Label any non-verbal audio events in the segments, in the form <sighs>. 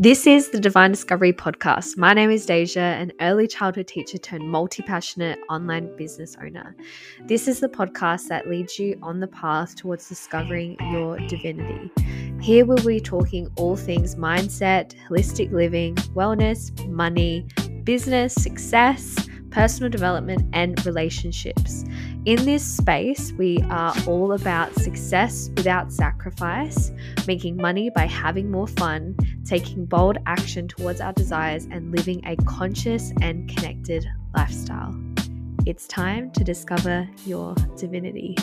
This is the Divine Discovery Podcast. My name is Deija, an early childhood teacher turned multi passionate online business owner. This is the podcast that leads you on the path towards discovering your divinity. Here we'll be talking all things mindset, holistic living, wellness, money, business, success, personal development, and relationships. In this space, we are all about success without sacrifice, making money by having more fun, taking bold action towards our desires, and living a conscious and connected lifestyle. It's time to discover your divinity.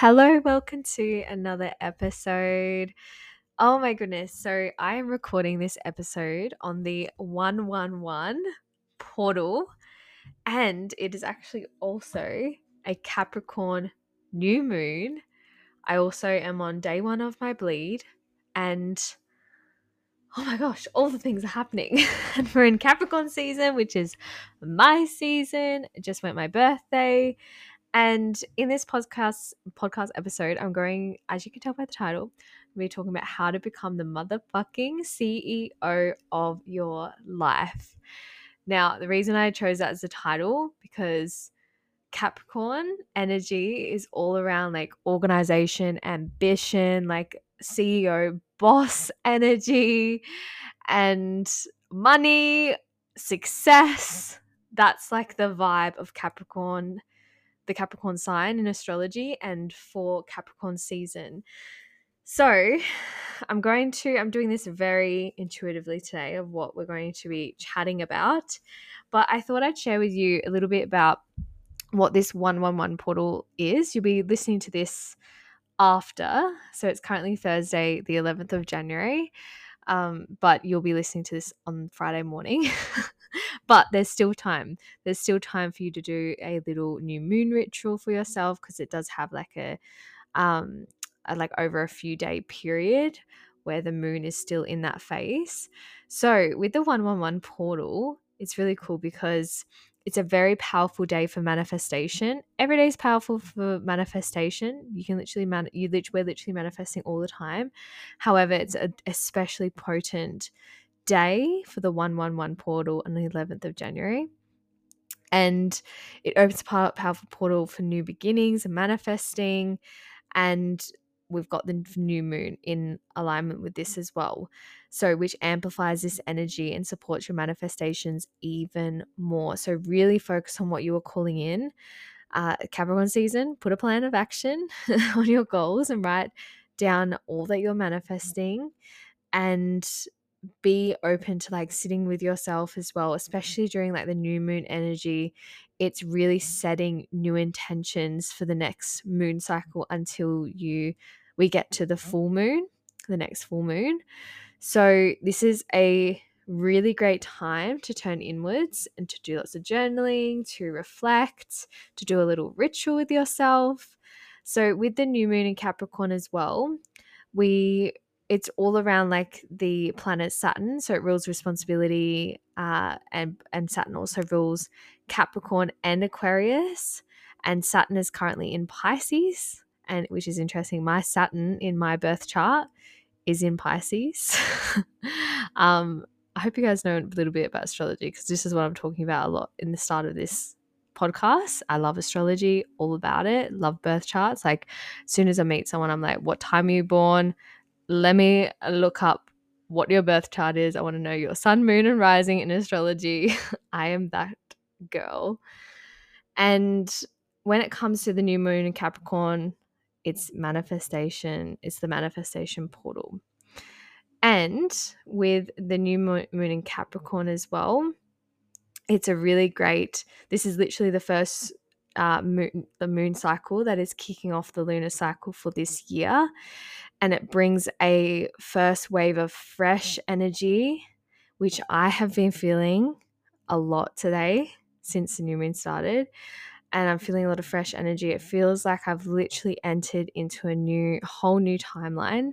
Hello, welcome to another episode. Oh my goodness. So, I am recording this episode on the 111 portal, and it is actually also a Capricorn new moon. I also am on day one of my bleed, and oh my gosh, all the things are happening. <laughs> and we're in Capricorn season, which is my season. It just went my birthday. And in this podcast podcast episode, I'm going, as you can tell by the title, we're talking about how to become the motherfucking CEO of your life. Now, the reason I chose that as the title because Capricorn energy is all around like organization, ambition, like CEO boss <laughs> energy, and money, success. That's like the vibe of Capricorn the Capricorn sign in astrology and for Capricorn season. So, I'm going to, I'm doing this very intuitively today of what we're going to be chatting about. But I thought I'd share with you a little bit about what this 111 portal is. You'll be listening to this after. So, it's currently Thursday, the 11th of January. Um, but you'll be listening to this on Friday morning. <laughs> <laughs> but there's still time. There's still time for you to do a little new moon ritual for yourself because it does have like a um a, like over a few day period where the moon is still in that phase. So with the 111 portal, it's really cool because it's a very powerful day for manifestation. Every day is powerful for manifestation. You can literally man you literally we're literally manifesting all the time. However, it's a especially potent day for the 111 portal on the 11th of January. And it opens a powerful portal for new beginnings and manifesting. And we've got the new moon in alignment with this as well. So, which amplifies this energy and supports your manifestations even more. So, really focus on what you are calling in. Uh, Capricorn season, put a plan of action <laughs> on your goals and write down all that you're manifesting and be open to like sitting with yourself as well, mm-hmm. especially during like the new moon energy. It's really mm-hmm. setting new intentions for the next moon cycle mm-hmm. until you we get to the full moon, the next full moon. So this is a really great time to turn inwards and to do lots of journaling, to reflect, to do a little ritual with yourself. So with the new moon in Capricorn as well, we it's all around like the planet Saturn, so it rules responsibility, uh, and and Saturn also rules Capricorn and Aquarius, and Saturn is currently in Pisces, and which is interesting. My Saturn in my birth chart is in Pisces. <laughs> um, I hope you guys know a little bit about astrology because this is what I'm talking about a lot in the start of this podcast. I love astrology, all about it. Love birth charts. Like, as soon as I meet someone, I'm like, "What time are you born?" Let me look up what your birth chart is. I want to know your sun, moon, and rising in astrology. <laughs> I am that girl. And when it comes to the new moon in Capricorn, it's manifestation, it's the manifestation portal. And with the new moon in Capricorn as well, it's a really great, this is literally the first uh, moon, the moon cycle that is kicking off the lunar cycle for this year and it brings a first wave of fresh energy, which I have been feeling a lot today since the new moon started. And I'm feeling a lot of fresh energy. It feels like I've literally entered into a new, whole new timeline,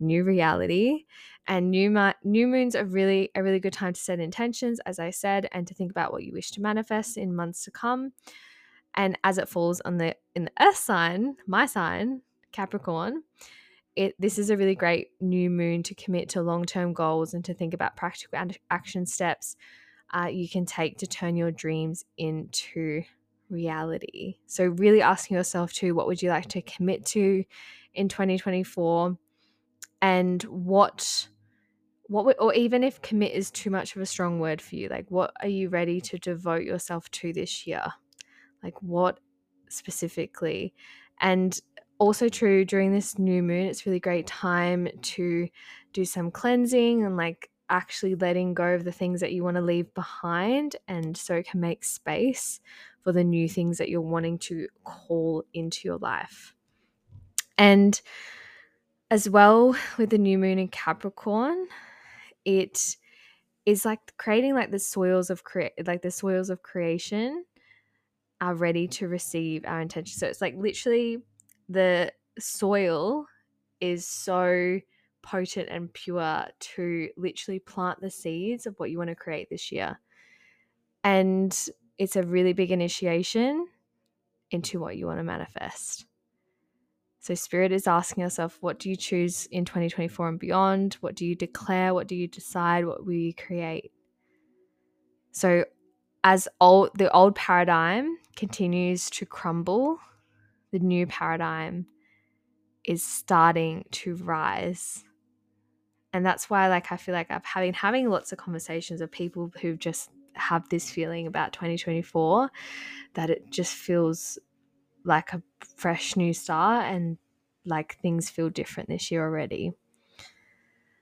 new reality. And new mo- new moons are really a really good time to set intentions, as I said, and to think about what you wish to manifest in months to come. And as it falls on the in the Earth sign, my sign, Capricorn, it this is a really great new moon to commit to long term goals and to think about practical action steps uh, you can take to turn your dreams into reality. So, really asking yourself too, what would you like to commit to in 2024, and what what or even if commit is too much of a strong word for you, like what are you ready to devote yourself to this year? Like what specifically? And also true during this new moon, it's really great time to do some cleansing and like actually letting go of the things that you want to leave behind and so it can make space for the new things that you're wanting to call into your life. And as well with the new moon in Capricorn, it is like creating like the soils of create like the soils of creation are ready to receive our intention. So it's like literally the soil is so potent and pure to literally plant the seeds of what you want to create this year. And it's a really big initiation into what you want to manifest. So, Spirit is asking yourself, what do you choose in 2024 and beyond? What do you declare? What do you decide? What will you create? So, as old, the old paradigm continues to crumble, the new paradigm is starting to rise. And that's why, like, I feel like I've been having lots of conversations of people who just have this feeling about 2024 that it just feels like a fresh new start and like things feel different this year already.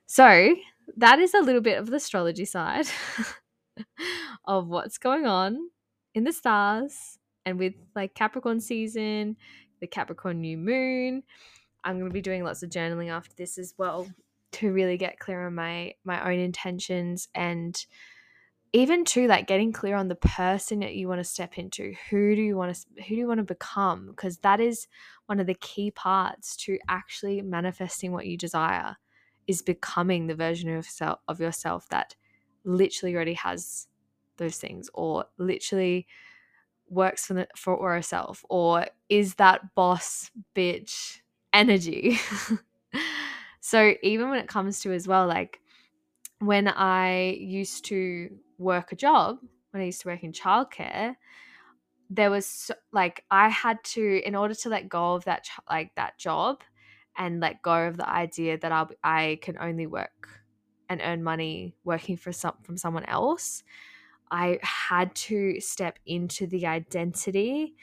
So, that is a little bit of the astrology side <laughs> <laughs> of what's going on in the stars and with like Capricorn season, the Capricorn new moon. I'm going to be doing lots of journaling after this as well to really get clear on my my own intentions and even to like getting clear on the person that you want to step into who do you want to who do you want to become because that is one of the key parts to actually manifesting what you desire is becoming the version of yourself, of yourself that literally already has those things or literally works for the, for herself or is that boss bitch energy. <laughs> So even when it comes to as well like when i used to work a job when i used to work in childcare there was like i had to in order to let go of that like that job and let go of the idea that i i can only work and earn money working for some from someone else i had to step into the identity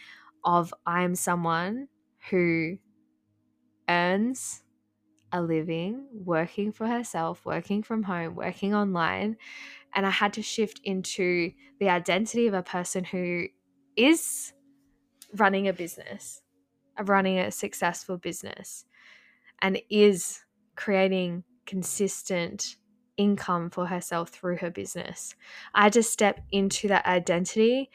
of i'm someone who earns a living working for herself working from home working online and i had to shift into the identity of a person who is running a business, of running a successful business, and is creating consistent income for herself through her business. I had to step into that identity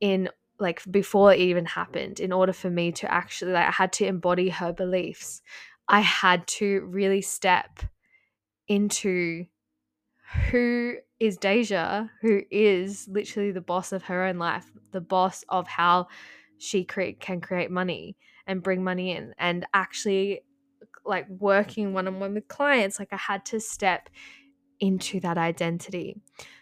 in like before it even happened in order for me to actually like I had to embody her beliefs. I had to really step into who is Deija, who is literally the boss of her own life, the boss of how she create, can create money and bring money in, and actually like working one on one with clients. Like I had to step into that identity.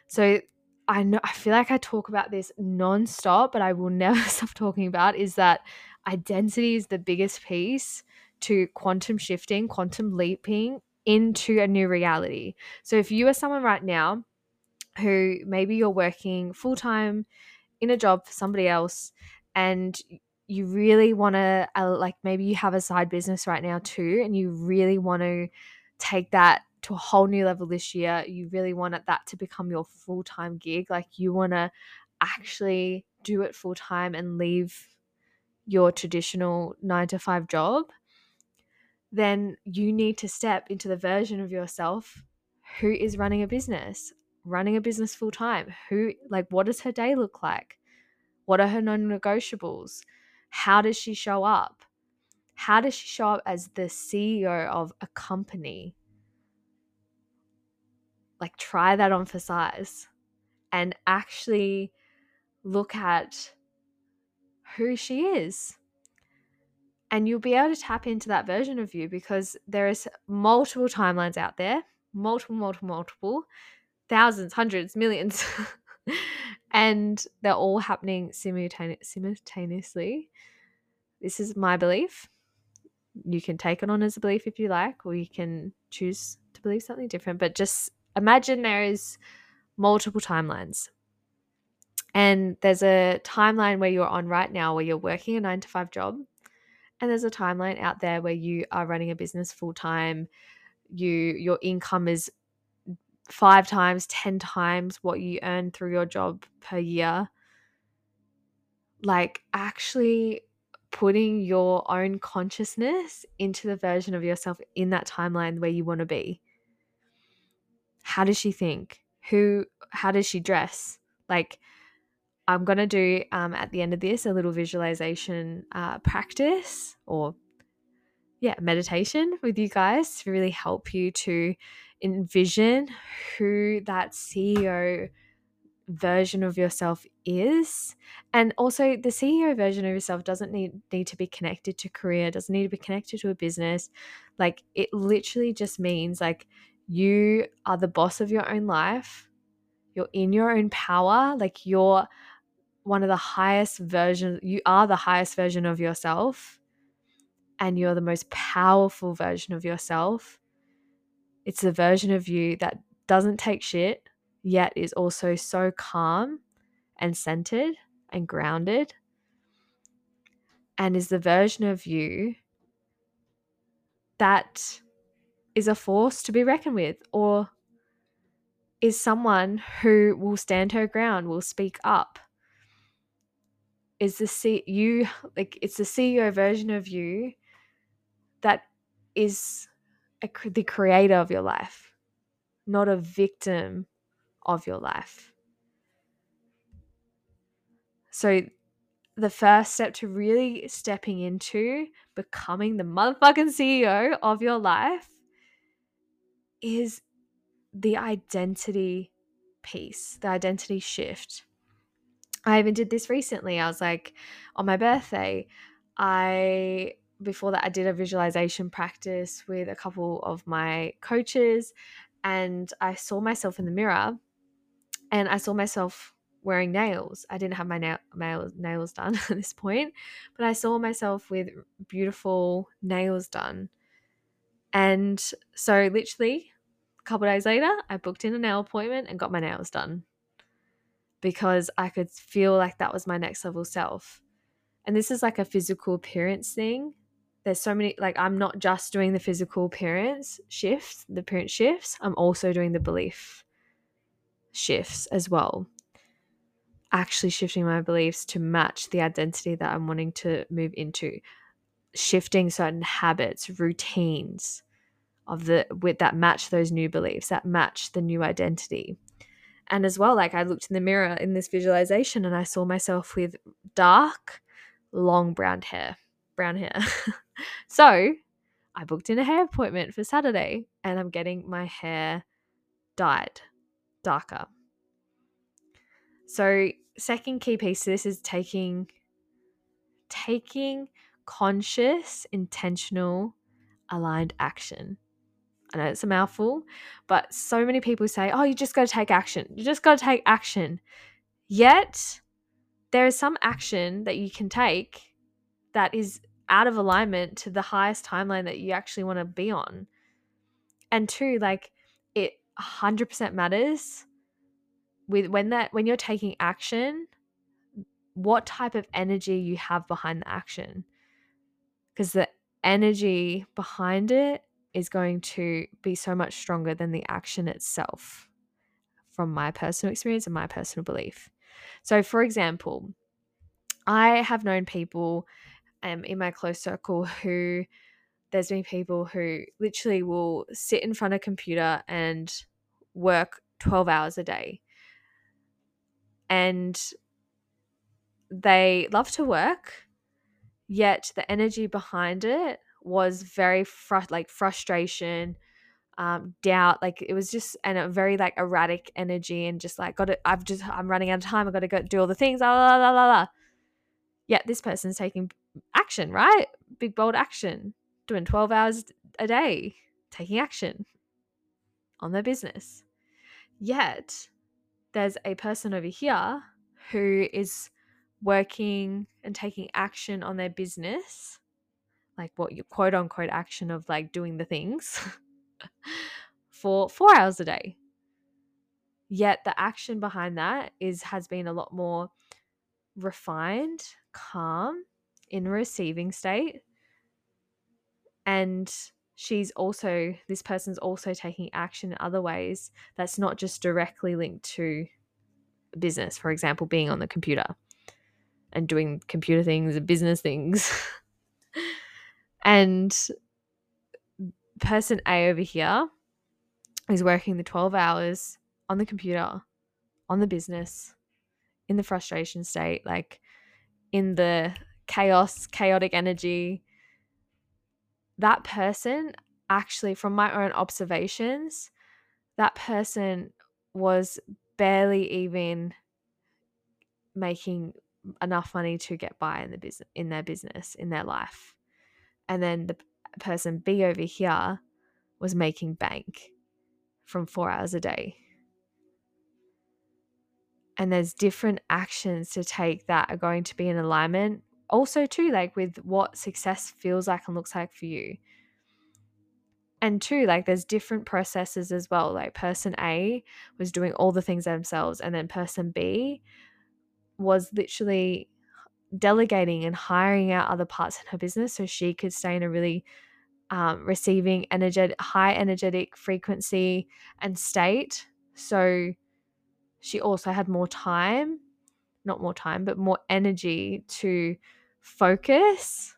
So I know I feel like I talk about this nonstop, but I will <laughs> never stop talking about is that identity is the biggest piece to quantum shifting, quantum leaping into a new reality. So if you are someone right now who maybe you're working full time in a job for somebody else and you really want to uh, like maybe you have a side business right now too and you really want to take that to a whole new level this year you really want that to become your full-time gig like you want to actually do it full time and leave your traditional 9 to 5 job then you need to step into the version of yourself who is running a business, running a business full time. Who, like, what does her day look like? What are her non negotiables? How does she show up? How does she show up as the CEO of a company? Like try that on for size and actually look at who she is. And you'll be able to tap into that version of you because there is multiple timelines out there multiple multiple multiple thousands hundreds millions <laughs> and they're all happening simultane- simultaneously. This is my belief. You can take it on as a belief if you like or you can choose to believe something different but just imagine there is multiple timelines. And there's a timeline where you're on right now where you're working a 9 to 5 job and there's a timeline out there where you are running a business full time you your income is five times 10 times what you earn through your job per year. Like actually putting your own consciousness into the version of yourself in that timeline where you want to be how does she think? Who how does she dress? Like I'm to do um, at the end of this a little visualization uh, practice or, yeah, meditation with you guys to really help you to envision who that CEO version of yourself is. And also the ceo version of yourself doesn't need need to be connected to career doesn't need to be connected to a business. Like it literally just means like you are the boss of your own life you're in your own power like you're one of the highest versions, you are the highest version of yourself, and you're the most powerful version of yourself. It's the version of you that doesn't take shit, yet is also so calm and centered and grounded, and is the version of you that is a force to be reckoned with or is someone who will stand her ground, will speak up, is the C you like it's the CEO version of you that is a, the creator of your life, not a victim of your life. So the first step to really stepping into becoming the motherfucking CEO of your life is the identity piece, the identity shift. I even did this recently. I was like, on my birthday, I before that I did a visualization practice with a couple of my coaches and I saw myself in the mirror and I saw myself wearing nails. I didn't have my nail, nails done <laughs> at this point, but I saw myself with beautiful nails done. And so literally a couple days later, I booked in a nail appointment and got my nails done because I could feel like that was my next level self. And this is like a physical appearance thing. There's so many, like, I'm not just doing the physical appearance shifts, the appearance shifts, I'm also doing the belief shifts as well. Actually, shifting my beliefs to match the identity that I'm wanting to move into, shifting certain habits, routines of the with that match those new beliefs, that match the new identity. And as well like i looked in the mirror in this visualization and i saw myself with dark long brown hair brown hair. <laughs> So i booked in a hair appointment for saturday and i'm getting my hair dyed darker. So second key piece to this is taking taking conscious intentional aligned action I know it's a mouthful, but so many people say, oh, you just got to take action. You just got to take action. Yet, there is some action that you can take that is out of alignment to the highest timeline that you actually want to be on. And two, like it 100% matters with when that when you're taking action, what type of energy you have behind the action. Because the energy behind it is going to be so much stronger than the action itself from my personal experience and my personal belief. So, for example, I have known people um, in my close circle who there's been people who literally will sit in front of a computer and work 12 hours a day. And they love to work, yet the energy behind it was very fr- like frustration, um, doubt. Like it was just and a very like erratic energy and just like got it. I've just I'm running out of time. I've got to go do all the things. La la la la la. Yet this person's taking action, right? Big bold action, doing 12 hours a day, taking action on their business. Yet there's a person over here who is working and taking action on their business, like what you quote unquote action of like doing the things <laughs> for four hours a day. Yet the action behind that is has been a lot more refined, calm, in receiving state. And she's also this person's also taking action in other ways that's not just directly linked to business, for example, being on the computer and doing computer things and business things. <laughs> and person A over here is working the 12 hours on the computer, on the business, in the frustration state, like in the chaos, chaotic energy. That person, actually, from my own observations, that person was barely even making enough money to get by in the business in their business in their life. And then the person b over here was making bank from 4 hours a day. And there's different actions to take that are going to be in alignment. Also too like with what success feels like and looks like for you. And two like there's different processes as well. Like person a was doing all the things themselves and then person b was literally delegating and hiring out other parts in her business so she could stay in a really um, receiving energetic high energetic frequency and state. So she also had more time not more time but more energy to focus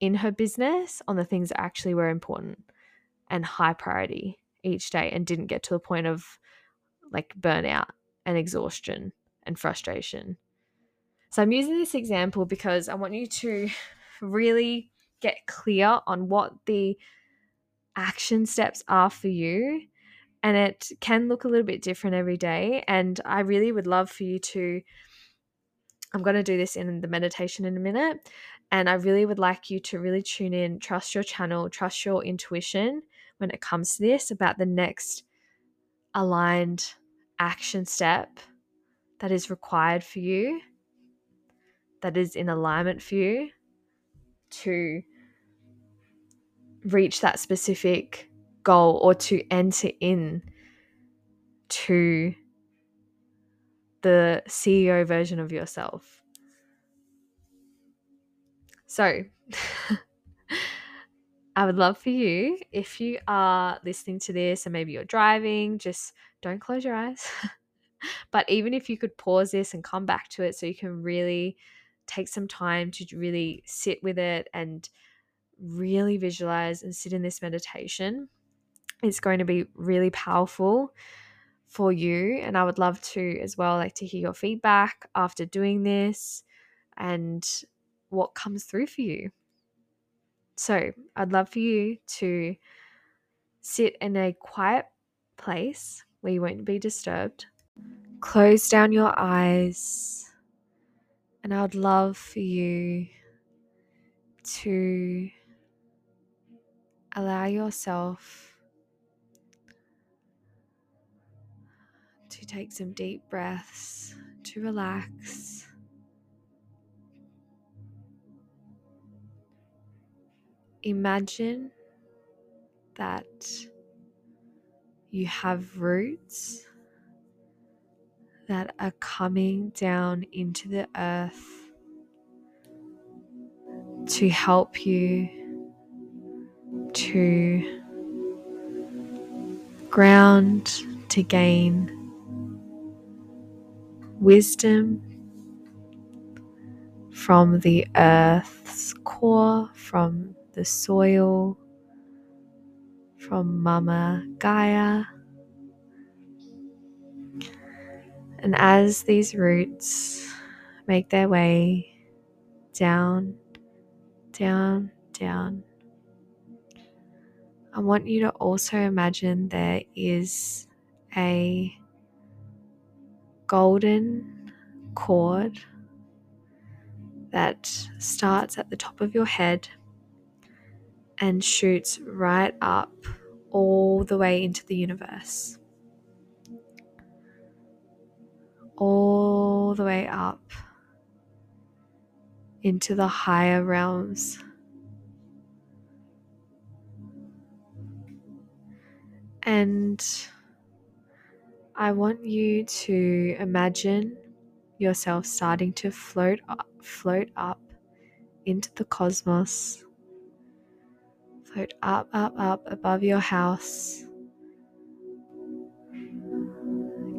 in her business on the things that actually were important and high priority each day and didn't get to the point of like burnout and exhaustion and frustration. So I'm using this example because I want you to <laughs> really get clear on what the action steps are for you. And it can look a little bit different every day. And I really would love for you to. I'm going to do this in the meditation in a minute. And I really would like you to really tune in, trust your channel, trust your intuition when it comes to this about the next aligned action step that is required for you, that is in alignment for you to reach that specific goal or to enter in to the CEO version of yourself. So, <laughs> I would love for you if you are listening to this and maybe you're driving, just don't close your eyes. <laughs> but even if you could pause this and come back to it so you can really take some time to really sit with it and really visualize and sit in this meditation, it's going to be really powerful for you. And I would love to as well, like to hear your feedback after doing this and what comes through for you. So I'd love for you to sit in a quiet place where you won't be disturbed close down your eyes, and I would love for you to allow yourself to take some deep breaths, to relax. Imagine that you have roots that are coming down into the earth to help you to ground, to gain wisdom from the earth's core, from the soil, from Mama Gaia. And as these roots make their way down, down, down, I want you to also imagine there is a golden cord that starts at the top of your head and shoots right up all the way into the universe. All the way up into the higher realms. And I want you to imagine yourself starting to float up, float up into the cosmos. Float up, up, up above your house.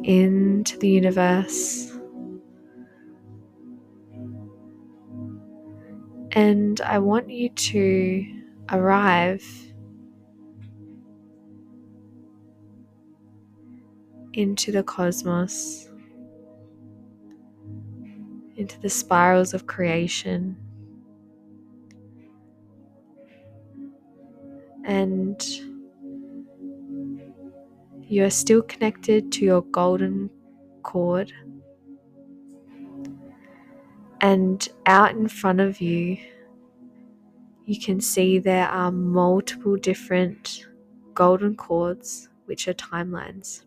Into the universe. And I want you to arrive into the cosmos, into the spirals of creation. And you are still connected to your golden cord. And out in front of you, you can see there are multiple different golden cords, which are timelines.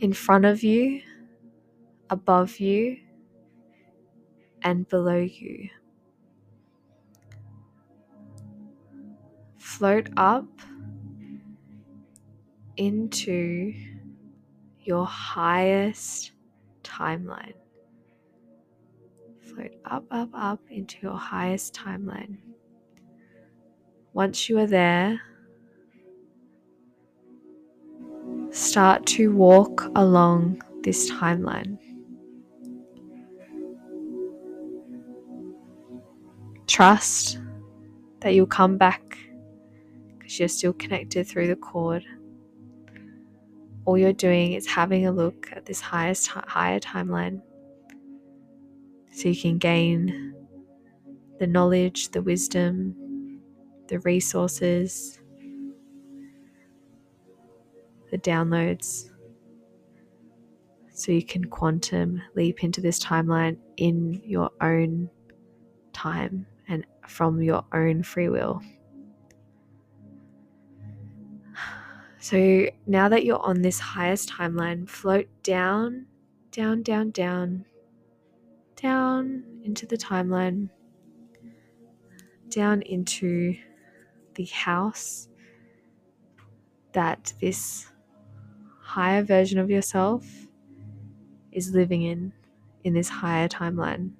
in front of you, above you, and below you. Float up into your highest timeline. Float up, up, up into your highest timeline. Once you are there, start to walk along this timeline. Trust that you'll come back because you're still connected through the cord. All you're doing is having a look at this highest higher timeline so you can gain the knowledge, the wisdom, the resources, the downloads so you can quantum leap into this timeline in your own time and from your own free will. So now that you're on this highest timeline, float down, down, down, down, down into the timeline, down into the house that this higher version of yourself is living in in this higher timeline.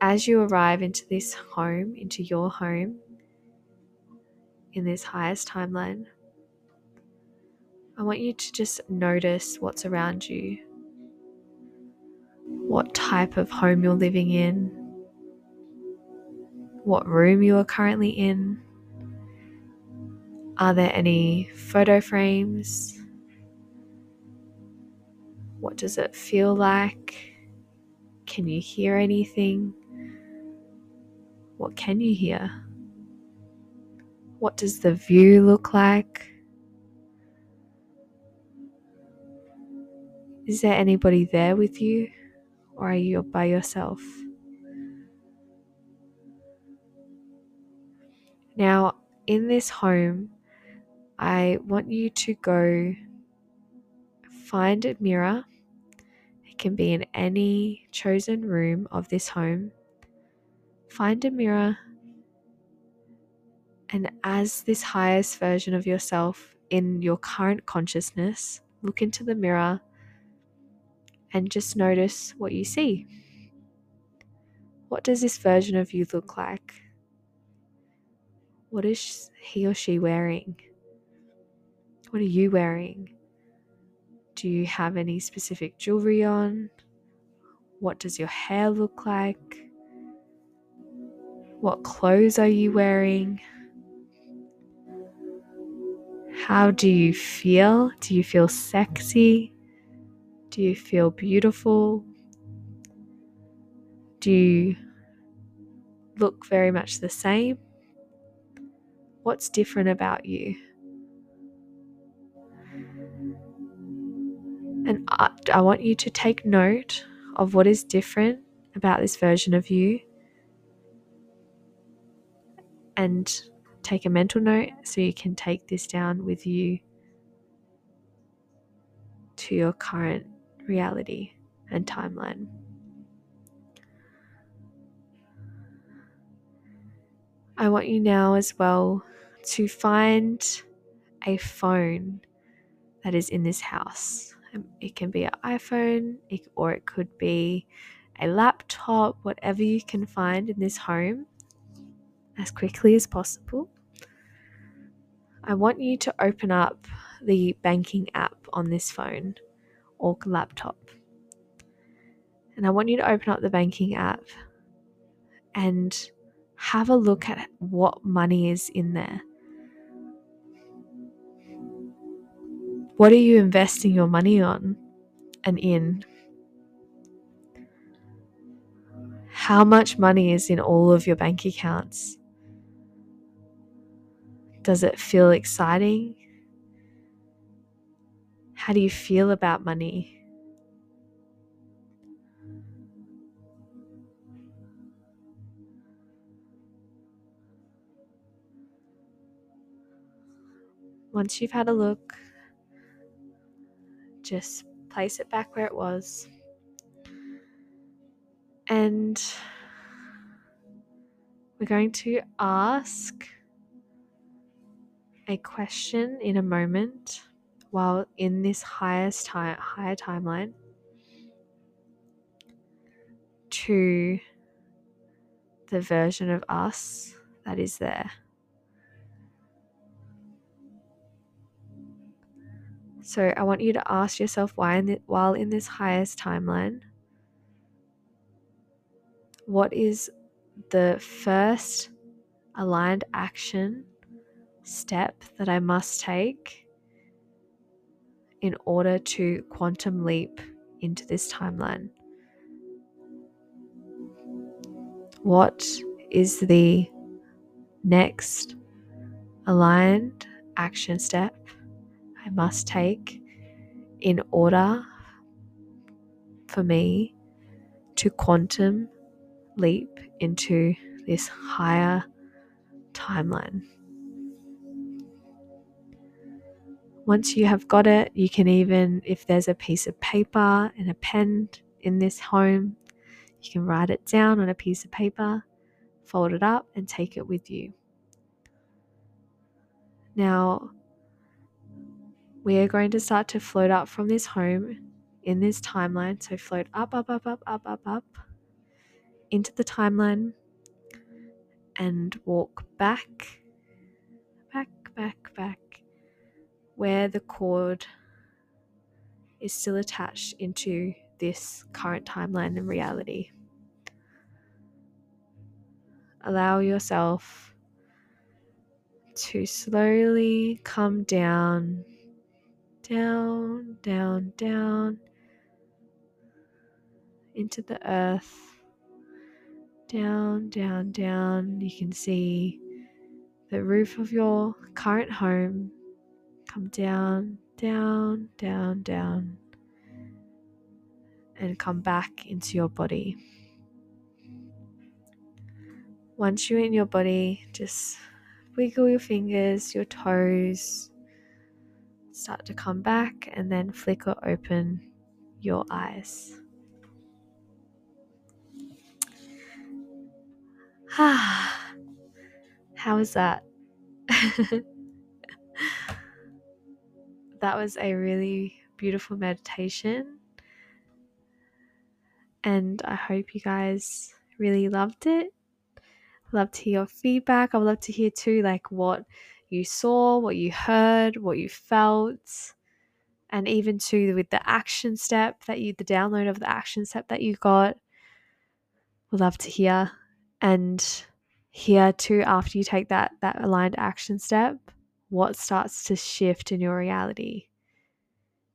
As you arrive into this home, into your home, in this highest timeline, I want you to just notice what's around you, what type of home you're living in, what room you are currently in are there any photo frames? What does it feel like? Can you hear anything? What can you hear? What does the view look like? Is there anybody there with you, or are you by yourself? Now, in this home, I want you to go find a mirror. It can be in any chosen room of this home. Find a mirror, and as this highest version of yourself in your current consciousness, look into the mirror and just notice what you see. What does this version of you look like? What is he or she wearing? What are you wearing? Do you have any specific jewelry on? What does your hair look like? What clothes are you wearing? How do you feel? Do you feel sexy? Do you feel beautiful? Do you look very much the same? What's different about you? And I, I want you to take note of what is different about this version of you and take a mental note so you can take this down with you to your current reality and timeline. I want you now as well to find a phone that is in this house. Um, it can be an iPhone or it could be a laptop, whatever you can find in this home as quickly as possible. I want you to open up the banking app on this phone or laptop. And I want you to open up the banking app and have a look at what money is in there. What are you investing your money on and in? How much money is in all of your bank accounts? Does it feel exciting? How do you feel about money? Once you've had a look, just place it back where it was. And we're going to ask a question in a moment while in this highest time, higher timeline to the version of us that is there. So I want you to ask yourself why in the, while in this highest timeline, what is the first aligned action step that I must take in order to quantum leap into this timeline? What is the next aligned action step I must take in order for me to quantum leap into this higher timeline? Once you have got it, you can even, if there's a piece of paper and a pen in this home, you can write it down on a piece of paper, fold it up, and take it with you. Now, we are going to start to float up from this home in this timeline. So, float up, up, up, up, up, up, up into the timeline and walk back, back, back, back where the cord is still attached into this current timeline and reality. Allow yourself to slowly come down, down, down, down into the earth. Down, down, down. You can see the roof of your current home Come down, down, down, down, and come back into your body. Once you're in your body, just wiggle your fingers, your toes, start to come back, and then flicker open your eyes. <sighs> How is that? <laughs> that was a really beautiful meditation. And I hope you guys really loved it. Love to hear your feedback. I would love to hear too, like what you saw, what you heard, what you felt, and even too with the action step that you, the download of the action step that you got. Would love to hear. And hear too after you take that that aligned action step what starts to shift in your reality.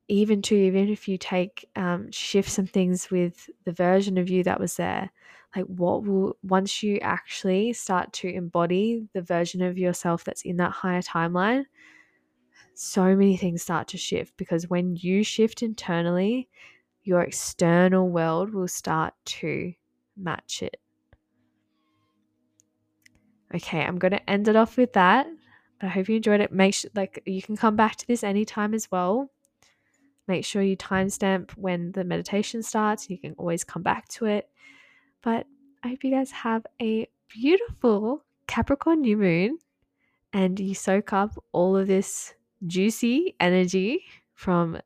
Even to even if you take um, shift some things with the version of you that was there, like what will once you actually start to embody the version of yourself that's in that higher timeline so many things start to shift because when you shift internally your external world will start to match it okay i'm going to end it off with that but i hope you enjoyed it make sure like you can come back to this anytime as well make sure you timestamp when the meditation starts you can always come back to it but I hope you guys have a beautiful Capricorn new moon and you soak up all of this juicy energy from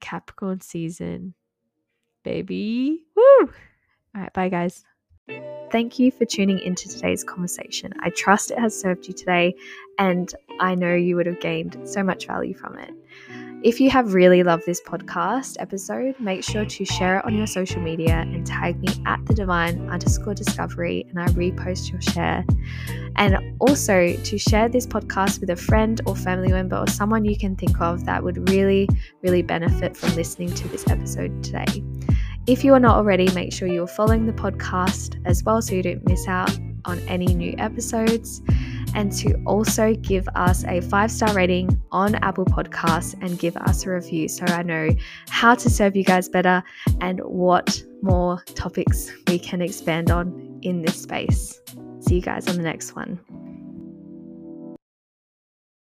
Capricorn season. Baby. Woo! All right, bye guys. Thank you for tuning into today's conversation. I trust it has served you today, and I know you would have gained so much value from it. If you have really loved this podcast episode, make sure to share it on your social media and tag me at the divine underscore discovery and I repost your share. And also to share this podcast with a friend or family member or someone you can think of that would really, really benefit from listening to this episode today. If you are not already, make sure you're following the podcast as well so you don't miss out on any new episodes and to also give us a five star rating on Apple Podcasts and give us a review so I know how to serve you guys better and what more topics we can expand on in this space. See you guys on the next one.